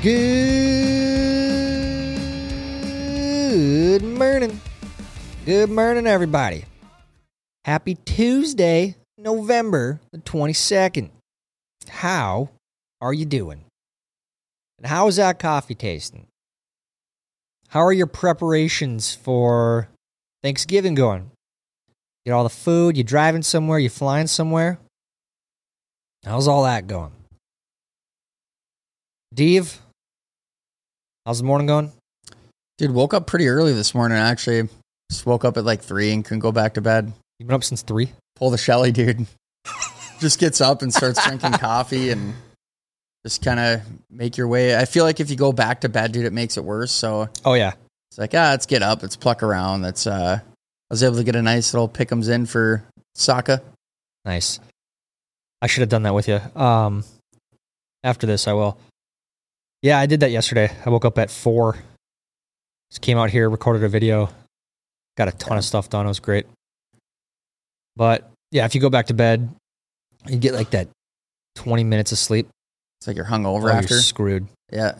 Good morning. Good morning, everybody. Happy Tuesday, November the 22nd. How are you doing? And how is that coffee tasting? How are your preparations for Thanksgiving going? Get all the food, you driving somewhere, you flying somewhere? How's all that going? Dave, how's the morning going? Dude, woke up pretty early this morning. Actually, just woke up at like three and couldn't go back to bed. You've been up since three? Pull the Shelly, dude. just gets up and starts drinking coffee and just kind of make your way. I feel like if you go back to bed, dude, it makes it worse. So Oh, yeah. it's like, ah, let's get up, let's pluck around. Let's. uh I was able to get a nice little pickums in for Saka. Nice. I should have done that with you. Um, after this, I will. Yeah, I did that yesterday. I woke up at four. Just came out here, recorded a video, got a ton of stuff done. It was great. But yeah, if you go back to bed, you get like that twenty minutes of sleep. It's like you're hungover oh, after. You're screwed. Yeah.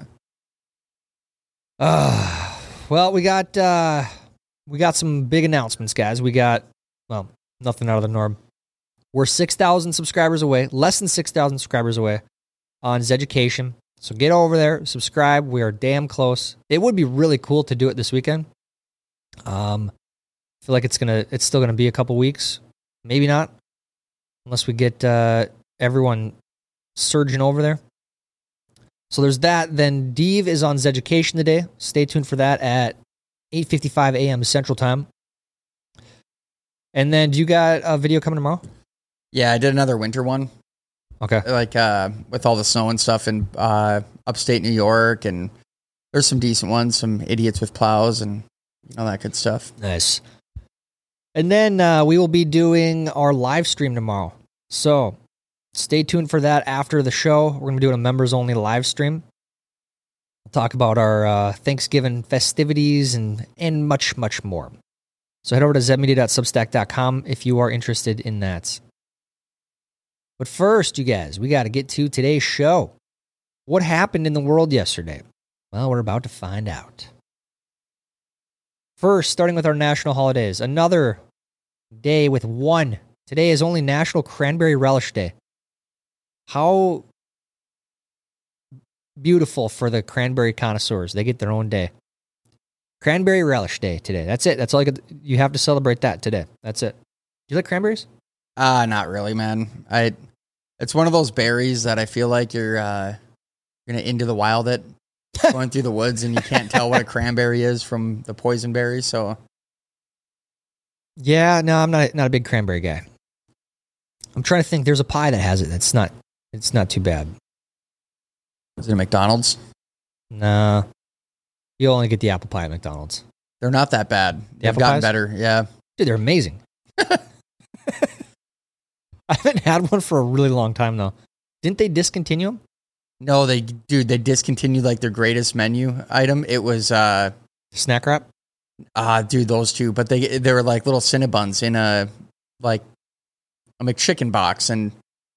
Uh, well, we got uh, we got some big announcements, guys. We got well, nothing out of the norm. We're six thousand subscribers away, less than six thousand subscribers away on Zeducation. So get over there, subscribe. We are damn close. It would be really cool to do it this weekend. Um, I feel like it's gonna, it's still gonna be a couple weeks, maybe not, unless we get uh, everyone surging over there. So there's that. Then Dave is on Zeducation today. Stay tuned for that at 8:55 a.m. Central Time. And then, do you got a video coming tomorrow? Yeah, I did another winter one. Okay. like uh with all the snow and stuff in uh upstate New York and there's some decent ones, some idiots with plows and you know that good stuff. Nice. And then uh, we will be doing our live stream tomorrow. So stay tuned for that after the show. We're going to be doing a members only live stream. We'll talk about our uh, Thanksgiving festivities and, and much, much more. So head over to zedmedia.substack.com if you are interested in that. But first, you guys, we got to get to today's show. What happened in the world yesterday? Well, we're about to find out. First, starting with our national holidays, another day with one. Today is only National Cranberry Relish Day. How beautiful for the cranberry connoisseurs. They get their own day. Cranberry Relish Day today. That's it. That's all could, you have to celebrate that today. That's it. Do you like cranberries? Uh not really, man. I it's one of those berries that I feel like you're uh you're gonna into the wild it going through the woods and you can't tell what a cranberry is from the poison berry, so Yeah, no, I'm not not a big cranberry guy. I'm trying to think. There's a pie that has it. That's not. It's not too bad. is it a McDonald's? Nah, you only get the apple pie at McDonald's. They're not that bad. They've gotten pies? better. Yeah. Dude, they're amazing. I haven't had one for a really long time though. Didn't they discontinue them? No, they dude, they discontinued like their greatest menu item. It was uh Snack wrap. Ah, dude, those two. But they they were like little Cinnabons in a like a McChicken box, and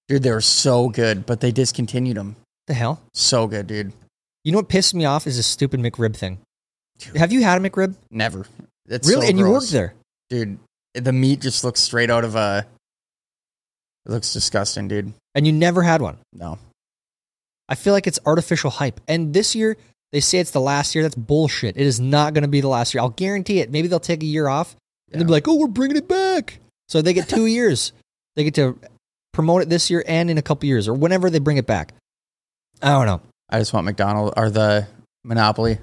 dude, they were so good. But they discontinued them. The hell? So good, dude. You know what pissed me off is this stupid McRib thing. Have you had a McRib? Never. It's really? so and you worked there? dude. The meat just looks straight out of a. It looks disgusting, dude. And you never had one? No, I feel like it's artificial hype. And this year, they say it's the last year. That's bullshit. It is not going to be the last year. I'll guarantee it. Maybe they'll take a year off and they'll be like, oh, we're bringing it back. So they get two years. They get to promote it this year and in a couple years or whenever they bring it back. I don't know. I just want McDonald or the Monopoly.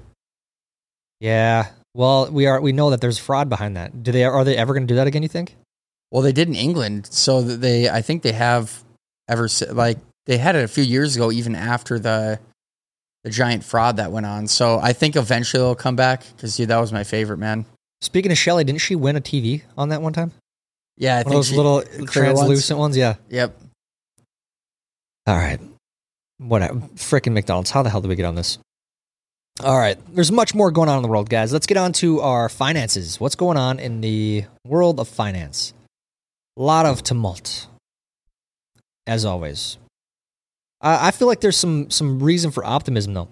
Yeah. Well, we are. We know that there's fraud behind that. Do they? Are they ever going to do that again? You think? Well, they did in England, so they. I think they have ever like they had it a few years ago, even after the the giant fraud that went on. So I think eventually it'll come back because dude, that was my favorite man. Speaking of Shelly, didn't she win a TV on that one time? Yeah, I One think those she- little clear ones. translucent ones. Yeah. Yep. All right. Whatever. Frickin' McDonald's. How the hell did we get on this? All right. There's much more going on in the world, guys. Let's get on to our finances. What's going on in the world of finance? Lot of tumult, as always. Uh, I feel like there's some some reason for optimism, though.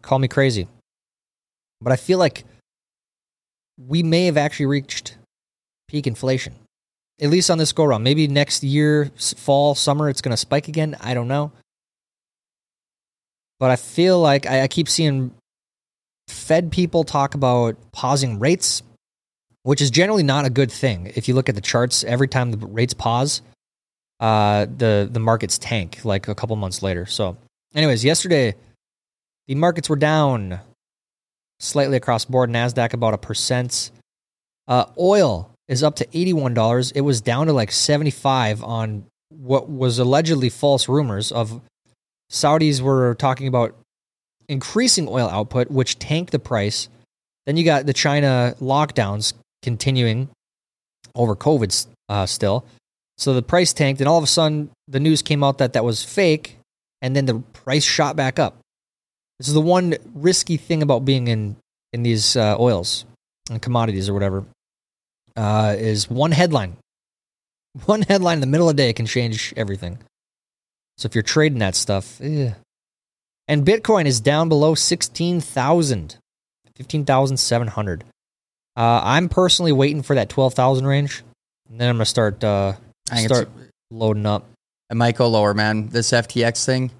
call me crazy. But I feel like we may have actually reached peak inflation, at least on this go round. Maybe next year, fall, summer, it's going to spike again. I don't know. But I feel like I, I keep seeing Fed people talk about pausing rates, which is generally not a good thing. If you look at the charts, every time the rates pause, uh, the the markets tank like a couple months later. So, anyways, yesterday the markets were down slightly across board. Nasdaq about a percent. Uh, oil is up to eighty one dollars. It was down to like seventy five on what was allegedly false rumors of Saudis were talking about increasing oil output, which tanked the price. Then you got the China lockdowns continuing over COVID uh, still. So the price tanked, and all of a sudden the news came out that that was fake, and then the price shot back up. This is the one risky thing about being in in these uh, oils and commodities or whatever uh, is one headline. One headline in the middle of the day can change everything. So if you're trading that stuff, eh. and Bitcoin is down below 16,000, 15,700. Uh, I'm personally waiting for that twelve thousand range, and then I'm gonna start uh, start loading up. it might go lower, man. This FTX thing.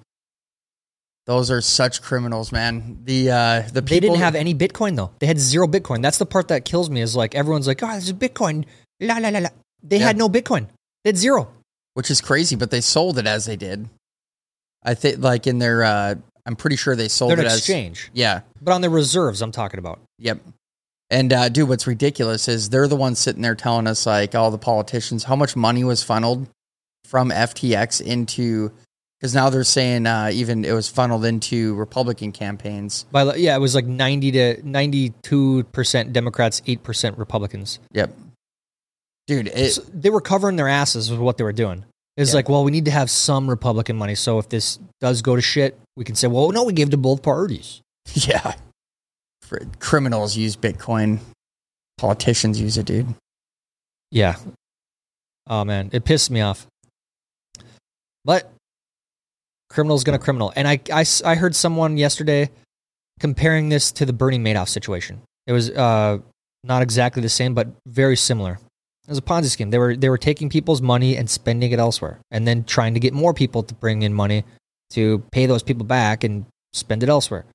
Those are such criminals, man. The uh, the people They didn't have any Bitcoin though. They had zero Bitcoin. That's the part that kills me. Is like everyone's like, oh, this is Bitcoin. La la la la. They Yeah. had no Bitcoin. They had zero. which is crazy, but they sold it as they did. I think, like in their, uh, I'm pretty sure they sold They're it as exchange, yeah, but on the reserves, I'm talking about. yep. And uh, dude, what's ridiculous is they're the ones sitting there telling us like all the politicians how much money was funneled from FTX into because now they're saying uh, even it was funneled into Republican campaigns. By yeah, it was like 90 to 92 percent Democrats, eight percent Republicans. Yep, dude. It, So they were covering their asses with what they were doing. It's like, well, we need to have some Republican money. So if this does go to shit, we can say, well, no, we gave to both parties. yeah, criminals use Bitcoin. Politicians use it, dude. Yeah. Oh man, it pissed me off. But criminal's gonna criminal, and I I, I heard someone yesterday comparing this to the Bernie Madoff situation. It was uh, not exactly the same, but very similar. It was a Ponzi scheme. They were they were taking people's money and spending it elsewhere, and then trying to get more people to bring in money to pay those people back and spend it elsewhere.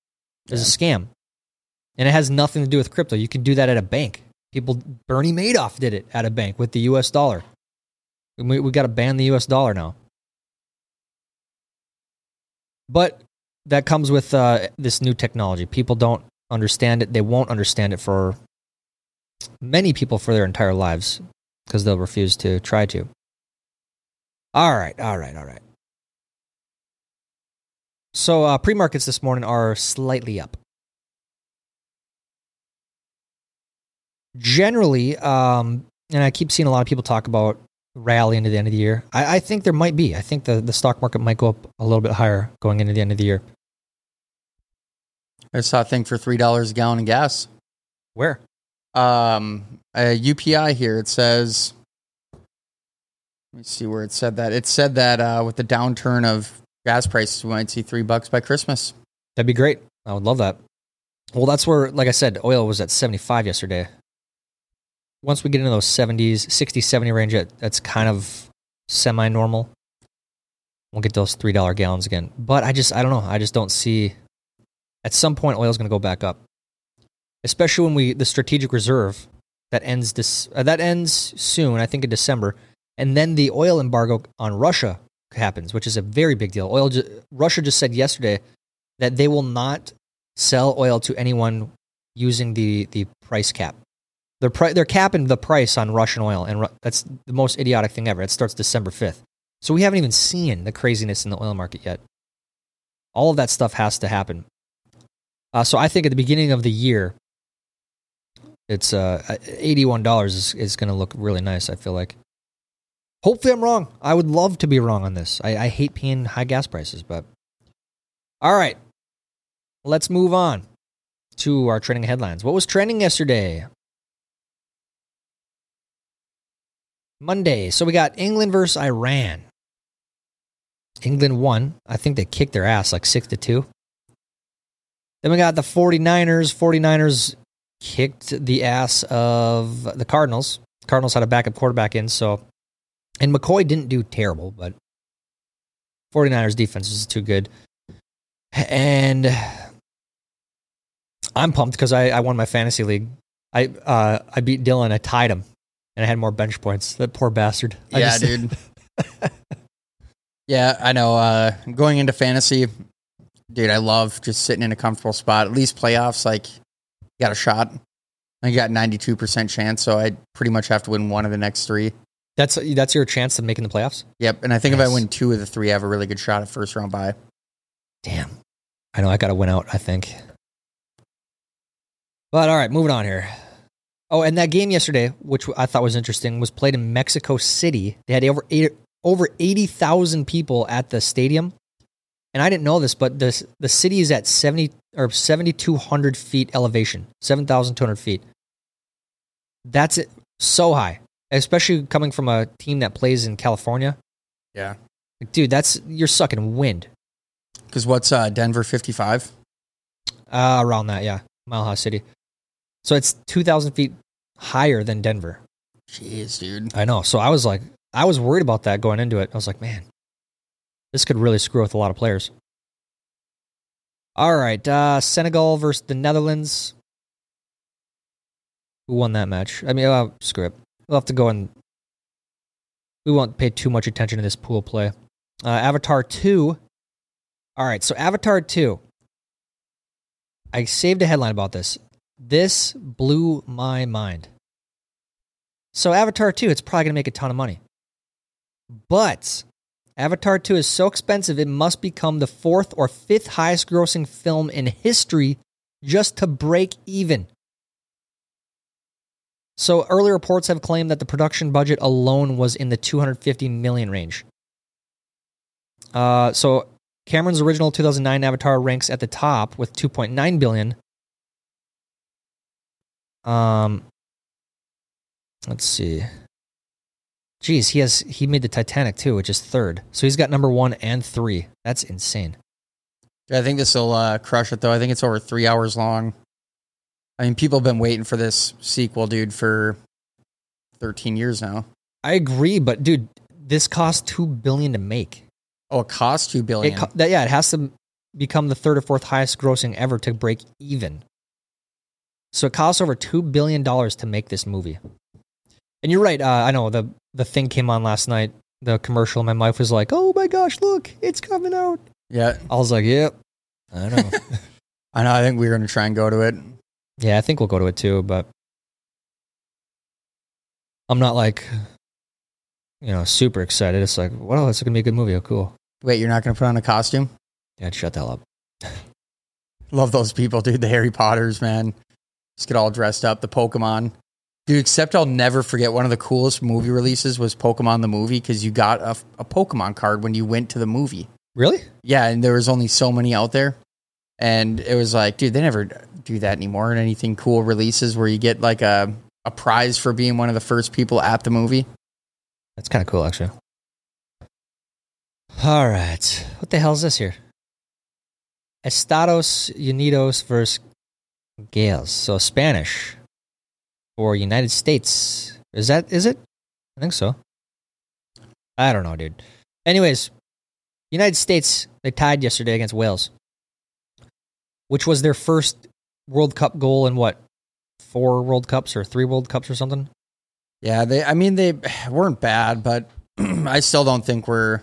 It was a scam, and it has nothing to do with crypto. You can do that at a bank. People, Bernie Madoff did it at a bank with the U.S. dollar. We we got to ban the U.S. dollar now. But that comes with uh, this new technology. People don't understand it. They won't understand it for many people for their entire lives because they'll refuse to try to. All right, all right, all right. So uh, pre markets this morning are slightly up. Generally, um, and I keep seeing a lot of people talk about rally into the end of the year. I, I think there might be. I think the, the stock market might go up a little bit higher going into the end of the year. I saw a thing for three dollars a gallon of gas. Where? Um, a UPI here. It says. Let me see where it said that. It said that uh, with the downturn of gas prices, we might see three bucks by Christmas. That'd be great. I would love that. Well, that's where, like I said, oil was at 75 yesterday. Once we get into those 70s, 60, 70 range, that's kind of semi normal. We'll get those $3 gallons again. But I just, I don't know. I just don't see. At some point, oil's going to go back up. Especially when we, the strategic reserve that ends this, uh, that ends soon, I think in December. And then the oil embargo on Russia happens, which is a very big deal. Oil, ju- Russia just said yesterday that they will not sell oil to anyone using the, the price cap. They're, pri- they're capping the price on Russian oil, and Ru- that's the most idiotic thing ever. It starts December 5th. So we haven't even seen the craziness in the oil market yet. All of that stuff has to happen. Uh, so I think at the beginning of the year, it's uh, $81 is, is going to look really nice, I feel like. Hopefully I'm wrong. I would love to be wrong on this. I, I hate paying high gas prices, but all right. Let's move on to our trending headlines. What was trending yesterday? Monday. So we got England versus Iran. England won. I think they kicked their ass like six to two. Then we got the 49ers. 49ers kicked the ass of the Cardinals. Cardinals had a backup quarterback in, so and McCoy didn't do terrible, but 49ers defense is too good. And I'm pumped because I, I won my fantasy league. I uh, I beat Dylan. I tied him, and I had more bench points. That poor bastard. I Yeah, just- dude. yeah, I know. Uh, going into fantasy, dude, I love just sitting in a comfortable spot. At least playoffs, like, you got a shot. I got ninety two percent chance, so I pretty much have to win one of the next three. That's that's your chance of making the playoffs. Yep, and I think if I win two of the three, I have a really good shot at first round bye. Damn. I know I got to win out, I think. But all right, moving on here. Oh, and that game yesterday, which I thought was interesting, was played in Mexico City. They had over eight, over 80,000 people at the stadium. And I didn't know this, but this the city is at 70 or 7200 feet elevation, 7200 feet. That's it, so high, especially coming from a team that plays in California. Yeah, Like, dude, that's you're sucking wind. because what's uh, Denver fifty five? Uh, around that, yeah. Mile High City. So it's 2,000 feet higher than Denver. Jeez, dude. I know. So I was like, I was worried about that going into it. I was like, man, this could really screw with a lot of players. All right. Uh, Senegal versus the Netherlands. Who won that match? I mean, uh, screw it. We'll have to go and. We won't pay too much attention to this pool play. Uh, Avatar 2. All right. So Avatar 2. I saved a headline about this. This blew my mind. So Avatar 2, it's probably going to make a ton of money. But Avatar 2 is so expensive, it must become the fourth or fifth highest grossing film in history just to break even. So early reports have claimed that the production budget alone was in the 250 million range. Uh, so Cameron's original 2009 Avatar ranks at the top with 2.9 billion. Um, let's see. Geez, he has he made the Titanic too, which is third. So he's got number one and three. That's insane. I think this will uh, crush it though. I think it's over three hours long. I mean, people have been waiting for this sequel, dude, for thirteen years now. I agree, but dude, this cost two billion to make. Oh, it cost two billion. It co- that, yeah, it has to become the third or fourth highest grossing ever to break even. So it costs over two billion dollars to make this movie. And you're right. Uh, I know the the thing came on last night. The commercial. My wife was like, "Oh my gosh, look, it's coming out." yeah, I was like, "Yep, I know." I know. I think we're going to try and go to it. yeah, I think we'll go to it too, but I'm not like, you know, super excited. It's like, well, it's gonna be a good movie. Oh, cool. Wait, you're not going to put on a costume? Yeah, shut the hell up. Love those people, dude. The Harry Potters, man. Just get all dressed up. The Pokemon. Dude, except I'll never forget one of the coolest movie releases was Pokemon the movie because you got a, a Pokemon card when you went to the movie. Really? Yeah, and there was only so many out there. And it was like, dude, they never do that anymore And anything cool releases where you get like a, a prize for being one of the first people at the movie. That's kind of cool, actually. All right. What the hell is this here? Estados Unidos versus Gales. So Spanish for United States. Is that, is it? I think so. I don't know, dude. Anyways, United States, they tied yesterday against Wales, which was their first World Cup goal in what? Four World Cups or three World Cups or something? Yeah, they. I mean, they weren't bad, but I still don't think we're.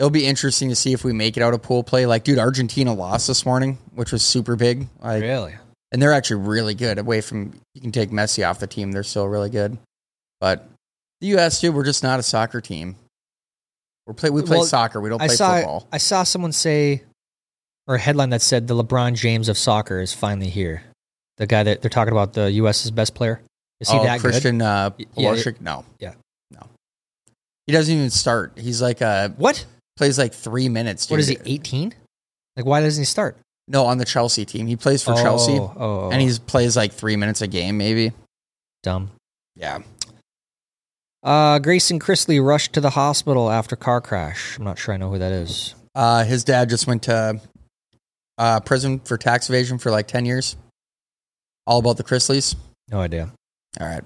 It'll be interesting to see if we make it out of pool play. Like, dude, Argentina lost this morning, which was super big. Like, Really? and they're actually really good. Away from you can take Messi off the team, they're still really good. But the U.S. dude, we're just not a soccer team. We play. We play Well, soccer. We don't I play saw football. I saw someone say, or a headline that said the LeBron James of soccer is finally here. The guy that they're talking about, the U.S.'s best player. Is he oh, that Christian uh, Y- yeah, Pulisic? No. yeah. No. He doesn't even start. He's like good? What? Plays like three minutes. Dude. What is he? Eighteen? Like why doesn't he start? No, on the Chelsea team. He plays for Chelsea. Oh, oh, and he plays like three minutes a game, maybe. dumb. Yeah. Uh, Grayson Chrisley rushed to the hospital after car crash. I'm not sure I know who that is. Uh, his dad just went to uh, prison for tax evasion for like 10 years. All about the Chrisleys. No idea. All right.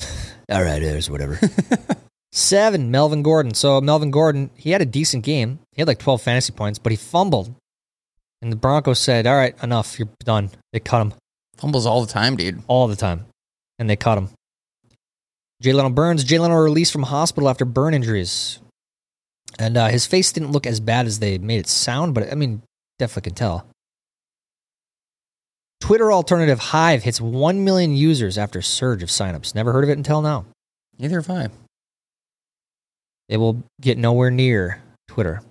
All right, there's whatever. Seven, Melvin Gordon. So Melvin Gordon, he had a decent game. He had like 12 fantasy points, but he fumbled. And the Broncos said, All right, enough. You're done. They cut him Fumbles all the time, dude. all the time. And they cut him. Jay Leno Burns. Jay Leno released from hospital after burn injuries. And uh, his face didn't look as bad as they made it sound, but I mean, definitely can tell. Twitter alternative Hive hits 1 million users after surge of signups. Never heard of it until now. Neither have I. They will get nowhere near Twitter.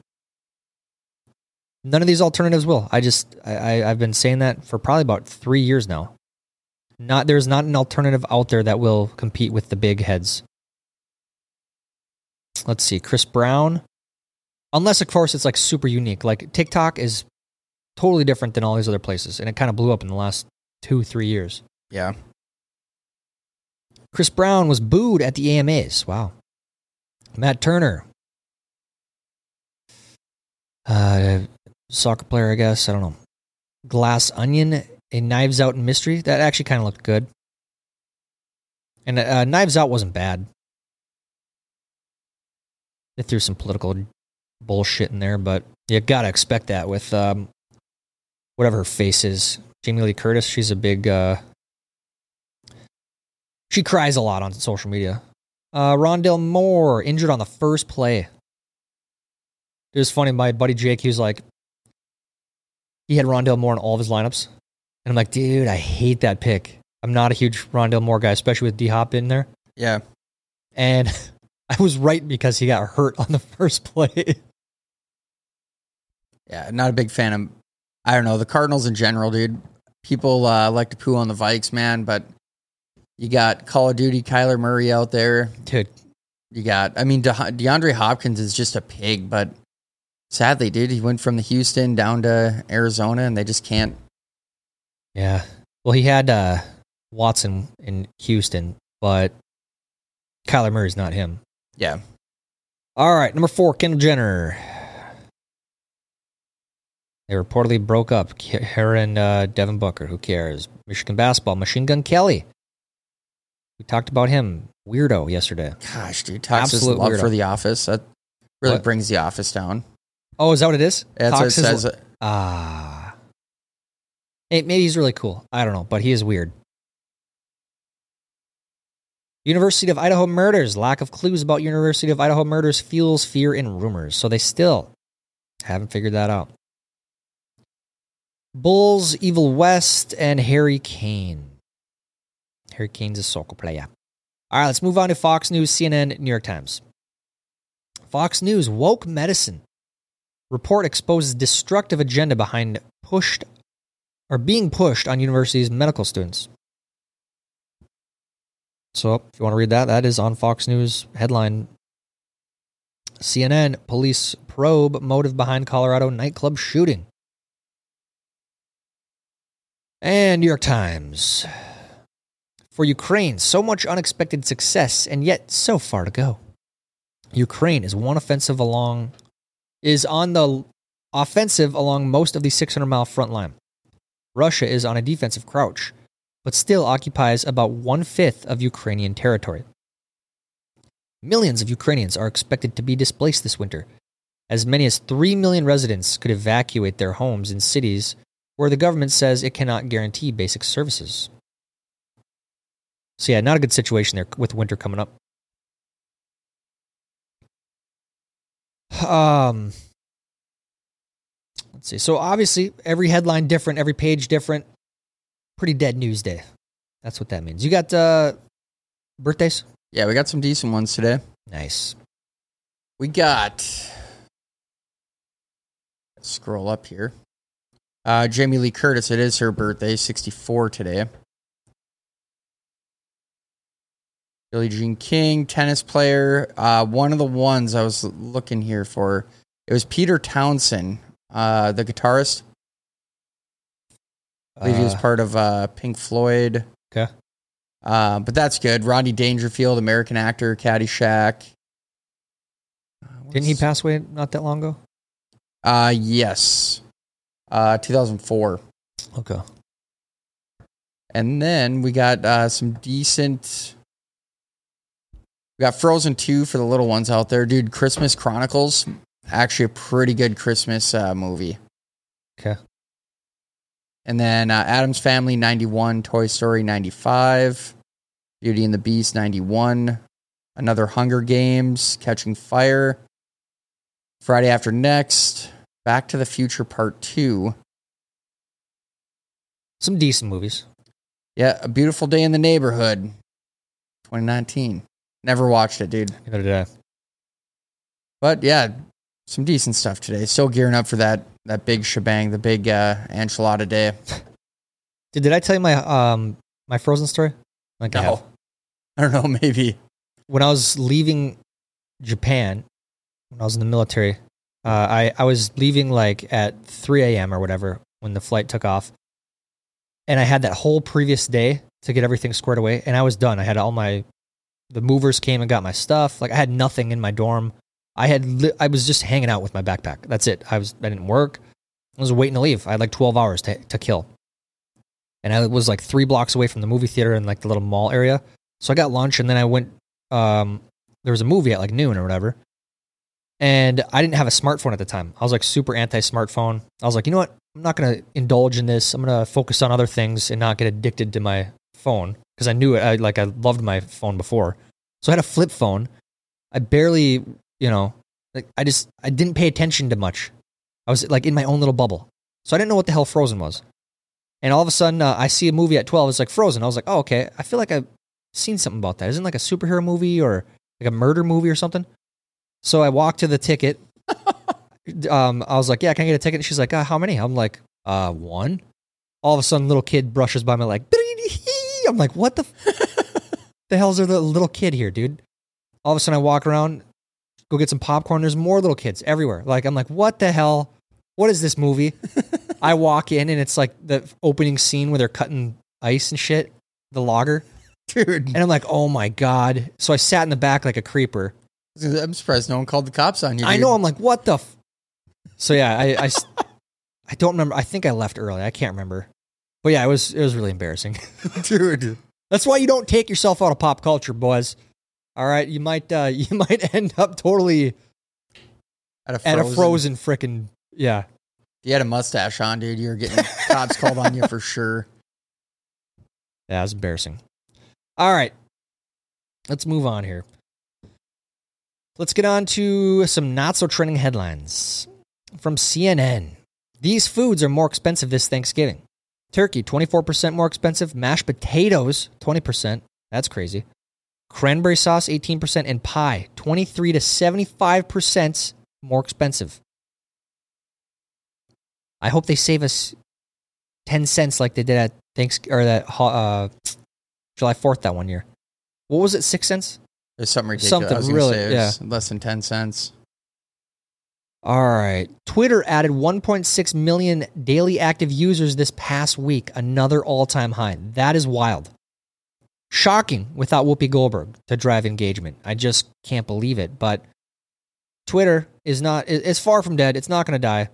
None of these alternatives will. I just I, I I've been saying that for probably about three years now. Not there's not an alternative out there that will compete with the big heads. Let's see, Chris Brown. Unless of course it's like super unique. Like TikTok is totally different than all these other places, and it kind of blew up in the last two, three years. Yeah. Chris Brown was booed at the AMAs. Wow. Matt Turner. Uh, soccer player, I guess. I don't know. Glass Onion, a Knives Out mystery. That actually kind of looked good. And uh, Knives Out wasn't bad. They threw some political bullshit in there, but you gotta expect that with um, whatever her face is. Jamie Lee Curtis, she's a big. Uh, she cries a lot on social media. Uh, Rondale Moore injured on the first play. It was funny. My buddy Jake, he was like, he had Rondale Moore in all of his lineups, and I'm like, dude, I hate that pick. I'm not a huge Rondale Moore guy, especially with D Hop in there. Yeah. And I was right because he got hurt on the first play. Yeah. Not a big fan of, I don't know, the Cardinals in general, dude. People uh, like to poo on the Vikes, man, but you got Call of Duty Kyler Murray out there. Dude, You got, I mean, De- DeAndre Hopkins is just a pig, but sadly, dude, he went from the Houston down to Arizona and they just can't. yeah. Well, he had uh, Watson in Houston, but Kyler Murray's not him. Yeah. All right, number four, Kendall Jenner. They reportedly broke up. Her and uh, Devin Booker. Who cares? Michigan basketball. Machine Gun Kelly. We talked about him. Weirdo yesterday. Gosh, dude, Tox's Absolute love weirdo. for The Office. That really What? brings The Office down. Oh, is that what it is? That's what it says. Ah. Hey, maybe he's really cool. I don't know, but he is weird. University of Idaho murders. Lack of clues about University of Idaho murders fuels fear and rumors. So they still haven't figured that out. Bulls, Evil West, and Harry Kane. Harry Kane's a soccer player. All right, let's move on to Fox News, CNN, New York Times. Fox News woke medicine report exposes destructive agenda behind pushed or being pushed on universities' medical students. So, if you want to read that, that is on Fox News headline. CNN police probe motive behind Colorado nightclub shooting. And New York Times. For Ukraine, so much unexpected success and yet so far to go. Ukraine is one offensive along is on the offensive along most of the 600 mile front line. Russia is on a defensive crouch, but still occupies about one fifth of Ukrainian territory. Millions of Ukrainians are expected to be displaced this winter. As many as 3 million residents could evacuate their homes in cities where the government says it cannot guarantee basic services. So, yeah, not a good situation there with winter coming up. Um, let's see. So obviously, every headline different, every page different. Pretty dead news day. That's what that means. You got uh, birthdays? Yeah, we got some decent ones today. Nice. We got. Scroll up here. Uh, Jamie Lee Curtis, it is her birthday, 64 today. Billie Jean King, tennis player. Uh, one of the ones I was looking here for, it was Peter Townshend, uh, the guitarist. I believe he was Uh, part of uh, Pink Floyd. Okay. Uh, but that's good. Rodney Dangerfield, American actor, Caddyshack. Uh, didn't he pass away not that long ago? Uh, yes. Uh, 2004. Okay. And then we got uh, some decent. We got Frozen 2 for the little ones out there. Dude, Christmas Chronicles. Actually, a pretty good Christmas uh, movie. Okay. And then uh, Addams Family 91, Toy Story 95, Beauty and the Beast 91, another Hunger Games, Catching Fire, Friday After Next, Back to the Future Part 2. Some decent movies. Yeah, A Beautiful Day in the Neighborhood 2019. Never watched it, dude. Neither did I. But yeah, some decent stuff today. Still gearing up for that that big shebang, the big uh, enchilada day. Did, did I tell you my um my Frozen story? Like I have. I don't know, maybe. when I was leaving Japan, when I was in the military, uh, I I was leaving like at 3 a.m. or whatever when the flight took off, and I had that whole previous day to get everything squared away, and I was done. I had all my the movers came and got my stuff. Like I had nothing in my dorm. I had li- I was just hanging out with my backpack. That's it. I was I didn't work. I was waiting to leave. I had like 12 hours to to kill. And I was like 3 blocks away from the movie theater in like the little mall area. So I got lunch and then I went um there was a movie at like noon or whatever. And I didn't have a smartphone at the time. I was like super anti-smartphone. I was like, "You know what? I'm not going to indulge in this. I'm going to focus on other things and not get addicted to my phone because I knew it I like I loved my phone before. So I had a flip phone. I barely, you know, like I just I didn't pay attention to much. I was like in my own little bubble. So I didn't know what the hell Frozen was. And all of a sudden uh, I see a movie at 12 it's like Frozen. I was like, "Oh, okay. I feel like I've seen something about that. Isn't like a superhero movie or like a murder movie or something?" So I walked to the ticket. um, I was like, "Yeah, can I get a ticket?" And she's like, uh, "How many?" I'm like, "Uh, one." All of a sudden, little kid brushes by me like, I'm like, "What the f- the hell's there the little kid here, dude?" All of a sudden, I walk around, go get some popcorn. There's more little kids everywhere. Like, I'm like, "What the hell? What is this movie?" I walk in and it's like the opening scene where they're cutting ice and shit, the logger, Dude, and I'm like, "Oh my god!" So I sat in the back like a creeper. I'm surprised no one called the cops on you. I know. I'm like, what the? F-? So yeah, I I don't remember. I think I left early. I can't remember. But yeah, it was it was really embarrassing. dude. That's why you don't take yourself out of pop culture, boys. All right, you might uh, you might end up totally At a at a frozen, frozen frickin' yeah. If you had a mustache on, dude, you were getting cops called on you for sure. Yeah, was embarrassing. All right, let's move on here. Let's get on to some not so trending headlines from CNN. These foods are more expensive this Thanksgiving. Turkey, 24% more expensive. Mashed potatoes, 20%. That's crazy. Cranberry sauce, 18%. And pie, 23 to 75% more expensive. I hope they save us 10 cents like they did at Thanks or that uh, July 4th that one year. What was it? 6 cents? There's something ridiculous. Something really- was less than ten cents. All right. Twitter added 1.6 million daily active users this past week, another all time high. That is wild. Shocking without Whoopi Goldberg to drive engagement. I just can't believe it. But Twitter is not, it's far from dead. It's not going to die,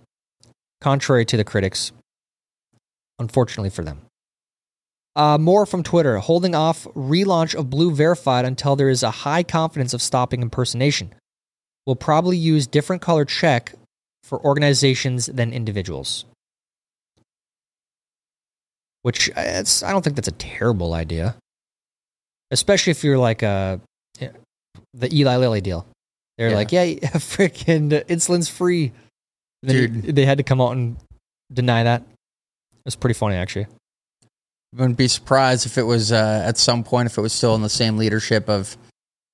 contrary to the critics, unfortunately for them. Uh, more from Twitter holding off relaunch of Blue Verified until there is a high confidence of stopping impersonation will probably use different color check for organizations than individuals. Which uh, it's, I don't think that's a terrible idea, especially if you're like a the Eli Lilly deal. They're Yeah. like, yeah, freaking insulin's free. Dude. they had to come out and deny that. It was pretty funny, actually. Wouldn't be surprised if it was uh, at some point if it was still in the same leadership of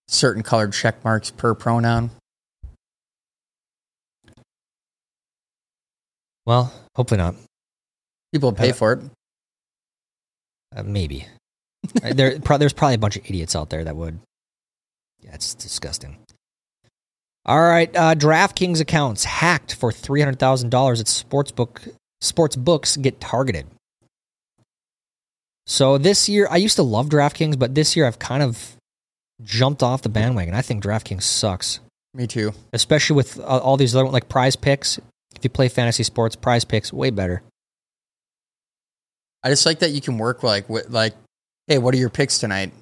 certain colored check marks per pronoun. Well, hopefully not. People pay Uh, for it. Uh, maybe. There, pro- there's probably a bunch of idiots out there that would. Yeah, it's disgusting. All right, uh, DraftKings accounts hacked for three hundred thousand dollars at sportsbook sports books get targeted. So this year, I used to love DraftKings, but this year I've kind of jumped off the bandwagon. I think DraftKings sucks, Me too. especially with uh, all these other like Prize Picks. If you play fantasy sports, prize picks, way better. I just like that you can work like with like, hey, what are your picks tonight?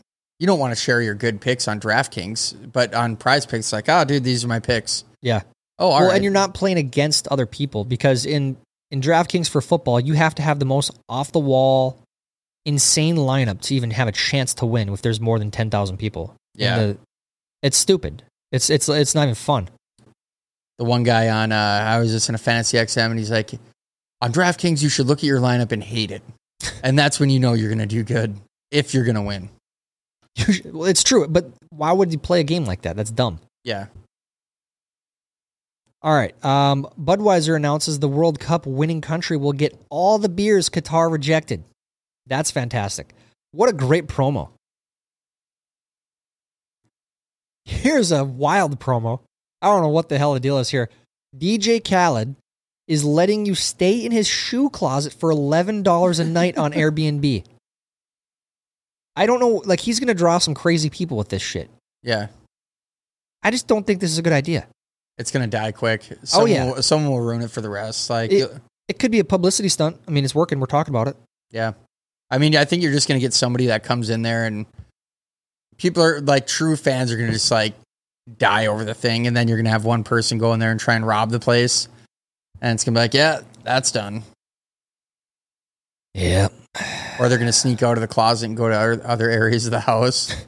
You don't want to share your good picks on DraftKings, but on Prize Picks, like, oh, dude, these are my picks. Yeah. Oh, all well, right. and you're not playing against other people because in in DraftKings for football, you have to have the most off the wall, insane lineup to even have a chance to win. If there's more than ten thousand people, Yeah. the- it's stupid. It's it's it's not even fun. The one guy on, uh, I was just in a Fantasy XM, and he's like, on DraftKings, you should look at your lineup and hate it, and that's when you know you're gonna do good if you're gonna win. Well, it's true, but why would you play a game like that? That's dumb. Yeah. All right. Um, Budweiser announces the World Cup winning country will get all the beers Qatar rejected. That's fantastic. What a great promo. Here's a wild promo. I don't know what the hell the deal is here. DJ Khaled is letting you stay in his shoe closet for $11 a night on Airbnb. I don't know. Like, he's going to draw some crazy people with this shit. Yeah. I just don't think this is a good idea. It's gonna die quick. Oh, someone yeah. will, someone will ruin it for the rest. Like, It- It could be a publicity stunt. I mean, it's working. We're talking about it. yeah. I mean, I think you're just gonna get somebody that comes in there and people are like true fans are gonna just like die over the thing, and then you're gonna have one person go in there and try and rob the place, and it's gonna be like, yeah, that's done. Yeah. Or they're gonna sneak out of the closet and go to other- other areas of the house.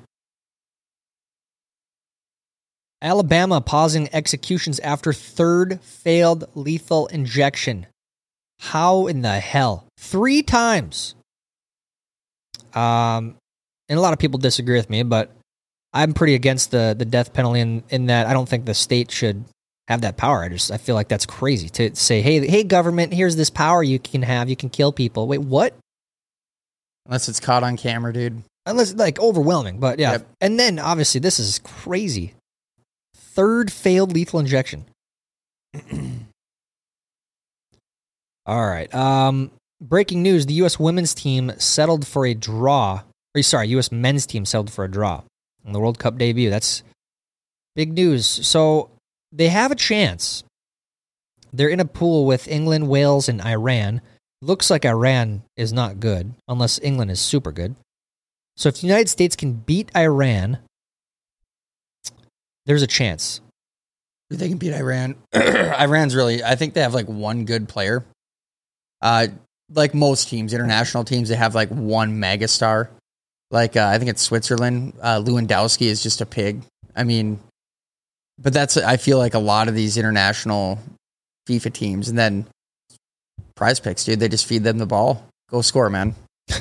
Alabama pausing executions after third failed lethal injection. How in the hell? Three times. Um, and a lot of people disagree with me, but I'm pretty against the the death penalty in, in that I don't think the state should have that power. I just I feel like that's crazy to say, hey, hey, government, here's this power you can have. You can kill people. Wait, what? Unless it's caught on camera, dude. unless like overwhelming but yeah Yep. and then obviously this is crazy third failed lethal injection all right um breaking news the us women's team settled for a draw or sorry us men's team settled for a draw in the world cup debut that's big news so they have a chance they're in a pool with england wales and iran looks like iran is not good unless england is super good so if the United States can beat Iran, there's a chance. They can beat Iran. Iran's really, I think they have like one good player. Uh, like most teams, international teams, they have like one megastar. Like uh, I think it's Switzerland. Uh, Lewandowski is just a pig. I mean, but that's I feel like a lot of these international FIFA teams, and then Prize Picks, dude, they just feed them the ball. Go score, man.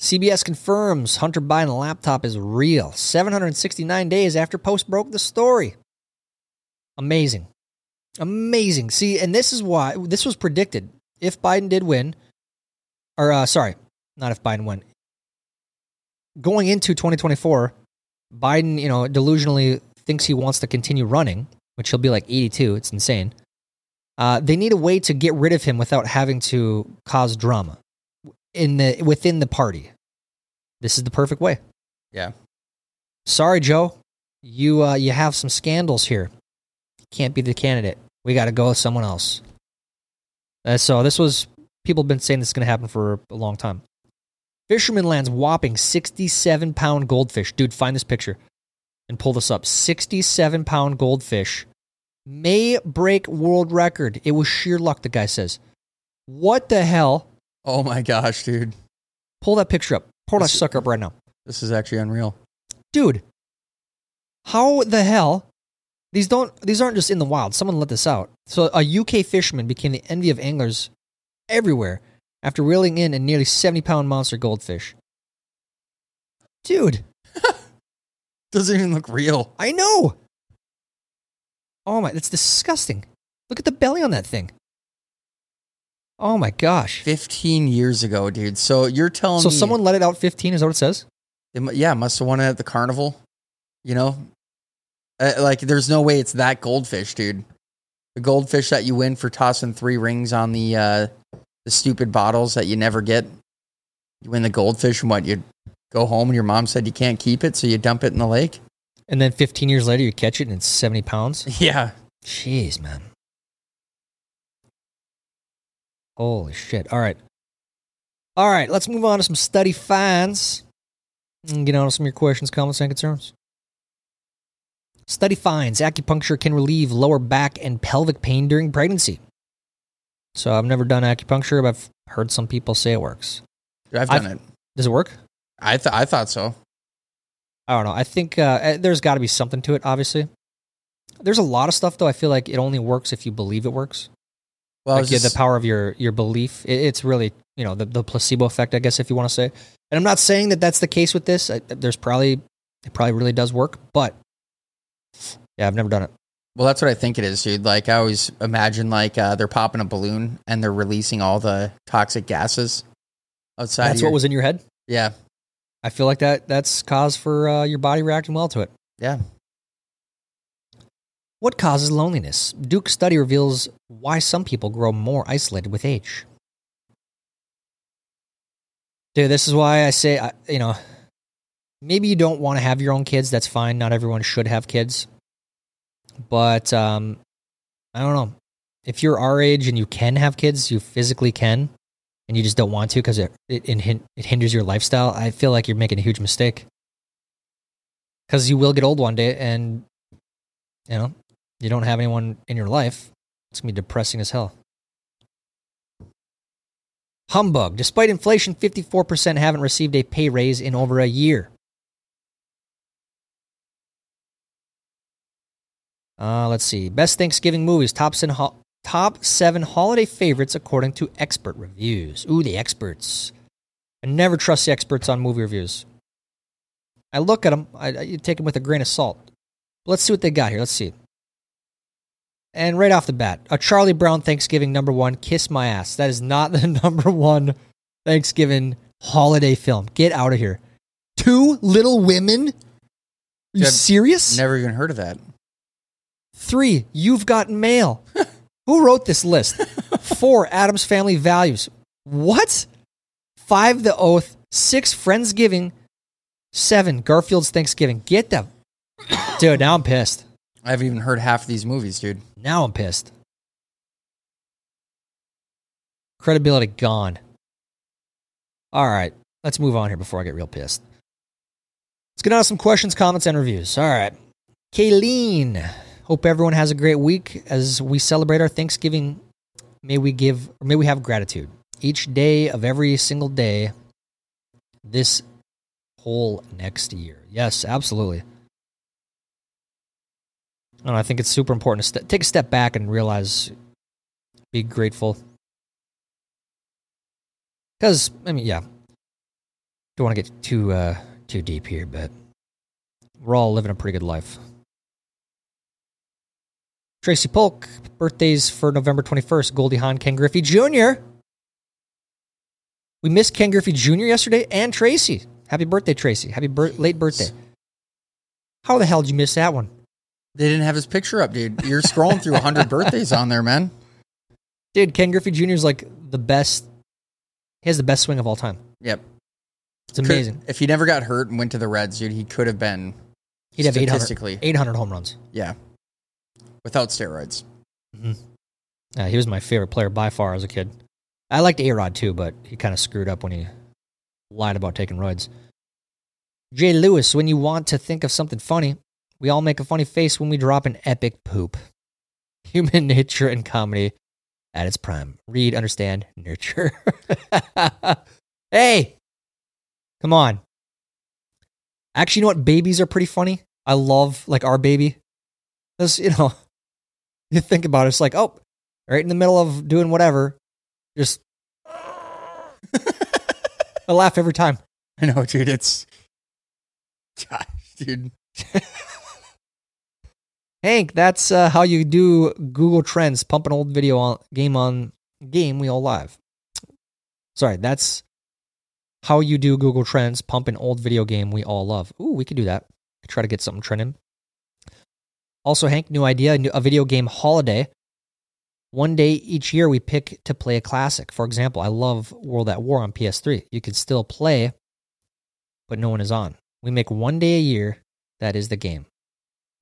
CBS confirms Hunter Biden laptop is real. 769 days after Post broke the story. Amazing. Amazing. See, and this is why this was predicted. If Biden did win, or uh, sorry, not if Biden won. Going into 2024, Biden, you know, delusionally thinks he wants to continue running, which he'll be like 82. It's insane. Uh, they need a way to get rid of him without having to cause drama in the within the party. This is the perfect way. Yeah. Sorry, Joe. You uh, you have some scandals here. Can't be the candidate. We got to go with someone else. Uh, so this was people have been saying this is going to happen for a long time. Fisherman lands whopping 67 pound goldfish. Dude, find this picture and pull this up. 67 pound goldfish may break world record. It was sheer luck, the guy says. What the hell? Oh my gosh, dude, Pull that picture up. Pull that This- sucker up right now. this is actually unreal. Dude, how the hell? These don't these aren't just in the wild. Someone let this out. So a UK fisherman became the envy of anglers everywhere after reeling in a nearly 70 pound monster goldfish. Dude, Doesn't even look real. I know. Oh my, that's disgusting. Look at the belly on that thing. Oh my gosh. 15 years ago, dude. So you're telling So me someone let it out 15, is that what it says? Mu- yeah, must have won it at the carnival. You know, uh, like there's no way it's that goldfish, dude. The goldfish that you win for tossing three rings on the uh, the stupid bottles that you never get. You win the goldfish, and what? You go home and your mom said you can't keep it, so you dump it in the lake. And then 15 years later, you catch it and it's 70 pounds. Yeah, Jeez, man. Holy shit. All right. All right, let's move on to some study finds and get on to some of your questions, comments, and concerns. Study finds acupuncture can relieve lower back and pelvic pain during pregnancy. So I've never done acupuncture, but I've heard some people say it works. I've I've- done it. Does it work? I th- I thought so. I don't know. I think uh, eh, there's got to be something to it, obviously. There's a lot of stuff, though. I feel like it only works if you believe it works. Well, like yeah, the power of your your belief. It, it's really you know the, the placebo effect, I guess, if you want to say. And I'm not saying that that's the case with this. I, there's probably it probably really does work, but yeah, I've never done it. Well, that's what I think it is, dude. Like I always imagine, like uh, they're popping a balloon and they're releasing all the toxic gases outside. that's your- what was in your head. Yeah, I feel like that that's cause for uh, your body reacting well to it. yeah. What causes loneliness? Duke study reveals why some people grow more isolated with age. Dude, this is why I say, you know, maybe you don't want to have your own kids. That's fine. Not everyone should have kids. But um, I don't know. If you're our age and you can have kids, you physically can, and you just don't want to because it, it, it hinders your lifestyle, I feel like you're making a huge mistake. Because you will get old one day and, you know, you don't have anyone in your life, it's going to be depressing as hell. Humbug. Despite inflation, 54% haven't received a pay raise in over a year. Uh, let's see. Best Thanksgiving movies. Top seven, ho- top seven holiday favorites according to expert reviews. Ooh, the experts. I never trust the experts on movie reviews. I look at them, I, I you take them with a grain of salt. Let's see what they got here. Let's see. And right off the bat, a Charlie Brown Thanksgiving number one, Kiss My Ass. That is not the number one Thanksgiving holiday film. Get out of here. Two Little Women? Are you Dude, serious? Never even heard of that. Three, You've Got Mail. Who wrote this list? Four, Addams Family Values. What? Five, The Oath. Six, Friendsgiving. Seven, Garfield's Thanksgiving. Get the. Dude, now I'm pissed. I haven't even heard half of these movies, dude. Now I'm pissed. Credibility gone. All right, let's move on here before I get real pissed. Let's get on to some questions, comments, and reviews. All right. Kayleen, hope everyone has a great week as we celebrate our Thanksgiving. May we give, may we have gratitude each day of every single day this whole next year. Yes, absolutely. And I think it's super important to st- take a step back and realize, be grateful. Because I mean, yeah, don't want to get too uh, too deep here, but we're all living a pretty good life. Tracy Polk, birthdays for November 21st. Goldie Hawn, Ken Griffey Jr. We missed Ken Griffey Jr. yesterday and Tracy. Happy birthday, Tracy. Happy bir- late birthday. How the hell did you miss that one? They didn't have his picture up, dude. You're scrolling through 100 birthdays on there, man. Dude, Ken Griffey Jr. is like the best. He has the best swing of all time. Yep. It's amazing. Could- if he never got hurt and went to the Reds, dude, he could have been He'd have 800, 800 home runs. yeah, without steroids. Uh, he was my favorite player by far as a kid. I liked A Rod too, but he kind of screwed up when he lied about taking roids. Jay Lewis, when you want to think of something funny, we all make a funny face when we drop an epic poop. Human nature and comedy at its prime. Read, understand, nurture. hey, come on. Actually, you know what? Babies are pretty funny. I love like our baby. Because, you know, you think about it, it's like, oh, right in the middle of doing whatever, just I laugh every time. I know, dude. It's gosh, dude. Hank, that's uh, how you do Google Trends. Pump an old video on game on game we all live. Sorry, that's how you do Google Trends. Pump an old video game we all love. Ooh, we could do that. Try to get something trending. Also, Hank, new idea: a video game holiday. One day each year, we pick to play a classic. For example, I love World at War on PS3. You can still play, but no one is on. We make one day a year. That is the game.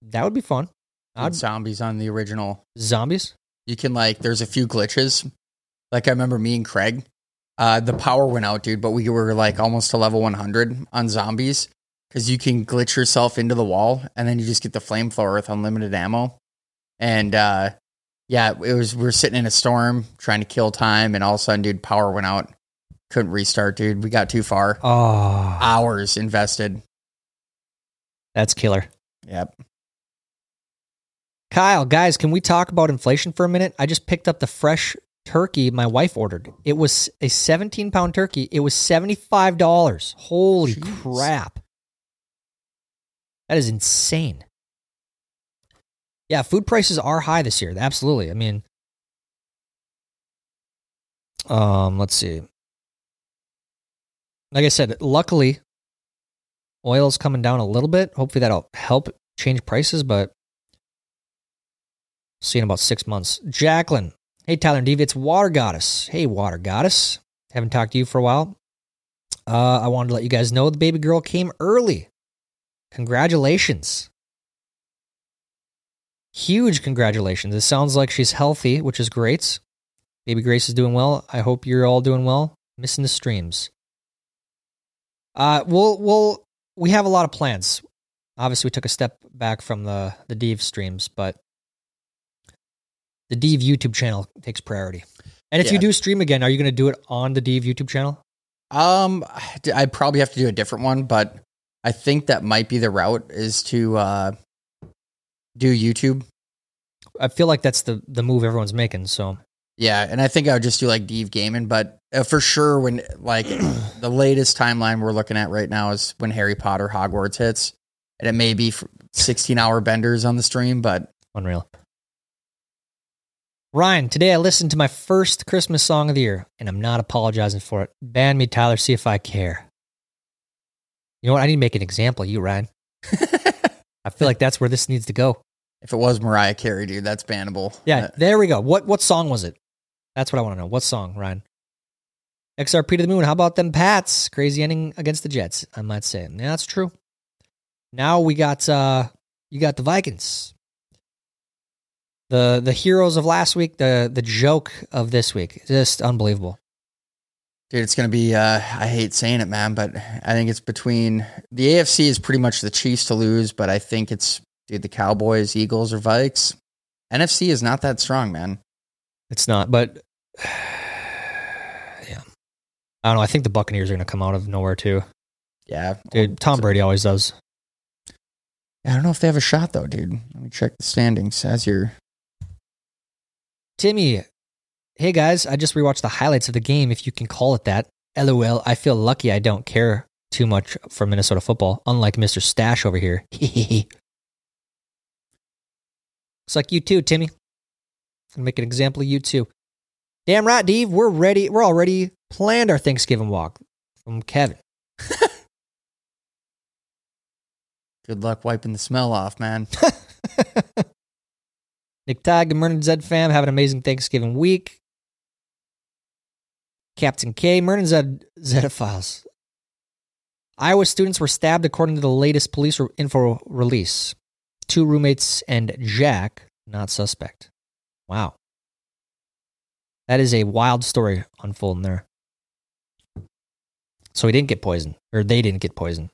That would be fun. I'd- zombies on the original. Zombies? You can like, there's a few glitches. Like I remember me and Craig, uh, the power went out, dude, but we were like almost to level 100 on zombies because you can glitch yourself into the wall and then you just get the flamethrower with unlimited ammo. And uh, yeah, it was we were sitting in a storm trying to kill time, and all of a sudden, dude, power went out. Couldn't restart, dude. We got too far. Oh, Hours invested. that's killer. Yep. Kyle, guys, can we talk about inflation for a minute? I just picked up the fresh turkey my wife ordered. It was a 17 pound turkey. It was $75. Holy Jeez. crap. That is insane. Yeah, food prices are high this year. Absolutely. I mean, um, let's see. Like I said, luckily, oil's coming down a little bit. Hopefully, that'll help change prices, but see in about six months. Jacqueline, hey Tyler and Dave, it's Water Goddess. Hey Water Goddess, haven't talked to you for a while. Uh, I wanted to let you guys know the baby girl came early. Congratulations. Huge congratulations. It sounds like she's healthy, which is great. Baby Grace is doing well. I hope you're all doing well. Missing the streams. Uh, we'll we'll we have a lot of plans. Obviously, we took a step back from the the Dave streams, but the Dave YouTube channel takes priority. And if you do stream again, are you going to do it on the Dave YouTube channel? Um, I probably have to do a different one, but I think that might be the route is to uh, do YouTube. I feel like that's the the move everyone's making. So Yeah, and I think I would just do like Deve Gaming, but uh, for sure, when like the latest timeline we're looking at right now is when Harry Potter Hogwarts hits, and it may be 16 hour benders on the stream, but unreal. Ryan, today I listened to my first Christmas song of the year, and I'm not apologizing for it. Ban me, Tyler. See if I care. You know what? I need to make an example of you, Ryan. I feel like that's where this needs to go. if it was Mariah Carey, dude, that's bannable. Yeah, Uh, there we go. What what song was it? That's what I want to know. What song, Ryan? XRP to the moon. How about them Pats? Crazy ending against the Jets. I might say. Yeah, that's true. Now we got uh you got the Vikings. The the heroes of last week, the the joke of this week. Just unbelievable. Dude, it's gonna be. Uh, I hate saying it, man, but I think it's between the AFC is pretty much the Chiefs to lose, but I think it's dude the Cowboys, Eagles, or Vikes. NFC is not that strong, man. It's not, but yeah. I don't know. I think the Buccaneers are going to come out of nowhere too. Yeah, Dude, Tom Brady always does. I don't know if they have a shot though, dude. Let me check the standings as you're. Timmy, hey guys, I just rewatched the highlights of the game, if you can call it that. LOL, I feel lucky I don't care too much for Minnesota football, unlike Mr. Stash over here. It's like you too, Timmy. Gonna make an example of you too. Damn right, Dave. We're ready. We're already planned our Thanksgiving walk from Kevin. Good luck wiping the smell off, man. Nick Tag, good morning, Zed fam. Have an amazing Thanksgiving week. Captain K, Mernon Zed, Zedophiles. Iowa students were stabbed according to the latest police re- info release. Two roommates and Jack, not suspect. Wow. That is a wild story unfolding there. So he didn't get poisoned, or they didn't get poisoned.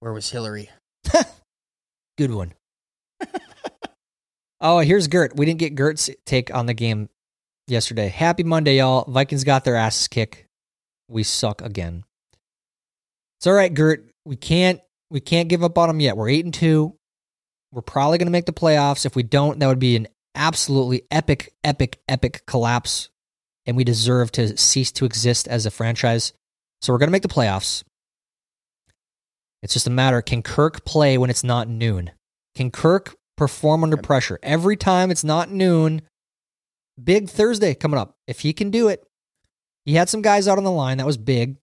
Where was Hillary? Good one. oh, here's Gert. We didn't get Gert's take on the game yesterday. Happy Monday, y'all. Vikings got their asses kicked. We suck again. It's all right, Gert. We can't we can't give up on them yet. We're eight and two. We're probably gonna make the playoffs. If we don't, that would be an absolutely epic, epic, epic collapse. And we deserve to cease to exist as a franchise. So we're gonna make the playoffs. It's just a matter can Kirk play when it's not noon? Can Kirk perform under pressure? Every time it's not noon, big Thursday coming up. If he can do it, he had some guys out on the line. That was big.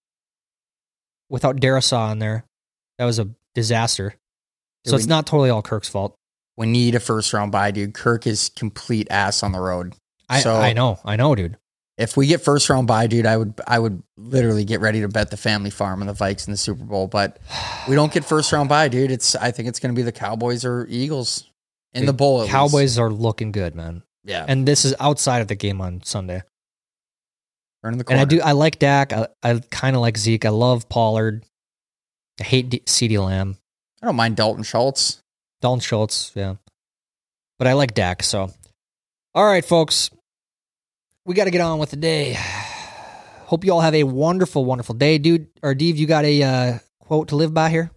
Without Darrisaw in there, that was a disaster. So it's not totally all Kirk's fault. We need a first round bye, dude. Kirk is complete ass on the road. I, So- I know, I know, dude. If we get first round bye, dude, I would I would literally get ready to bet the family farm on the Vikes in the Super Bowl. But we don't get first round bye, dude. It's I think it's going to be the Cowboys or Eagles. in the bowl. At least. Cowboys are looking good, man. Yeah, And this is outside of the game on Sunday. turn the And. I do. I like Dak. I, I kind of like Zeke. I love Pollard. I hate D- CeeDee Lamb. I don't mind Dalton Schultz. Dalton Schultz. Yeah, but I like Dak. So, all right, folks, we got to get on with the day. Hope you all have a wonderful, wonderful day, dude. Or Dave, you got a uh, quote to live by here?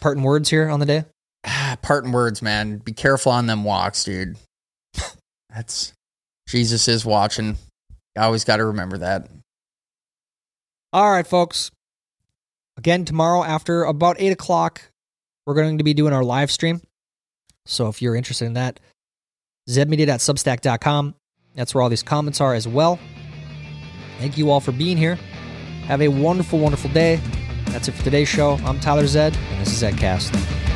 Parting words here on the day. Parting words, man. Be careful on them walks, dude. That's Jesus is watching. You always got to remember that. All right, folks. Again, tomorrow after about 8 o'clock, we're going to be doing our live stream. So if you're interested in that, zedmedia.substack.com. That's where all these comments are as well. Thank you all for being here. Have a wonderful, wonderful day. That's it for today's show. I'm Tyler Zed, and this is Zedcast.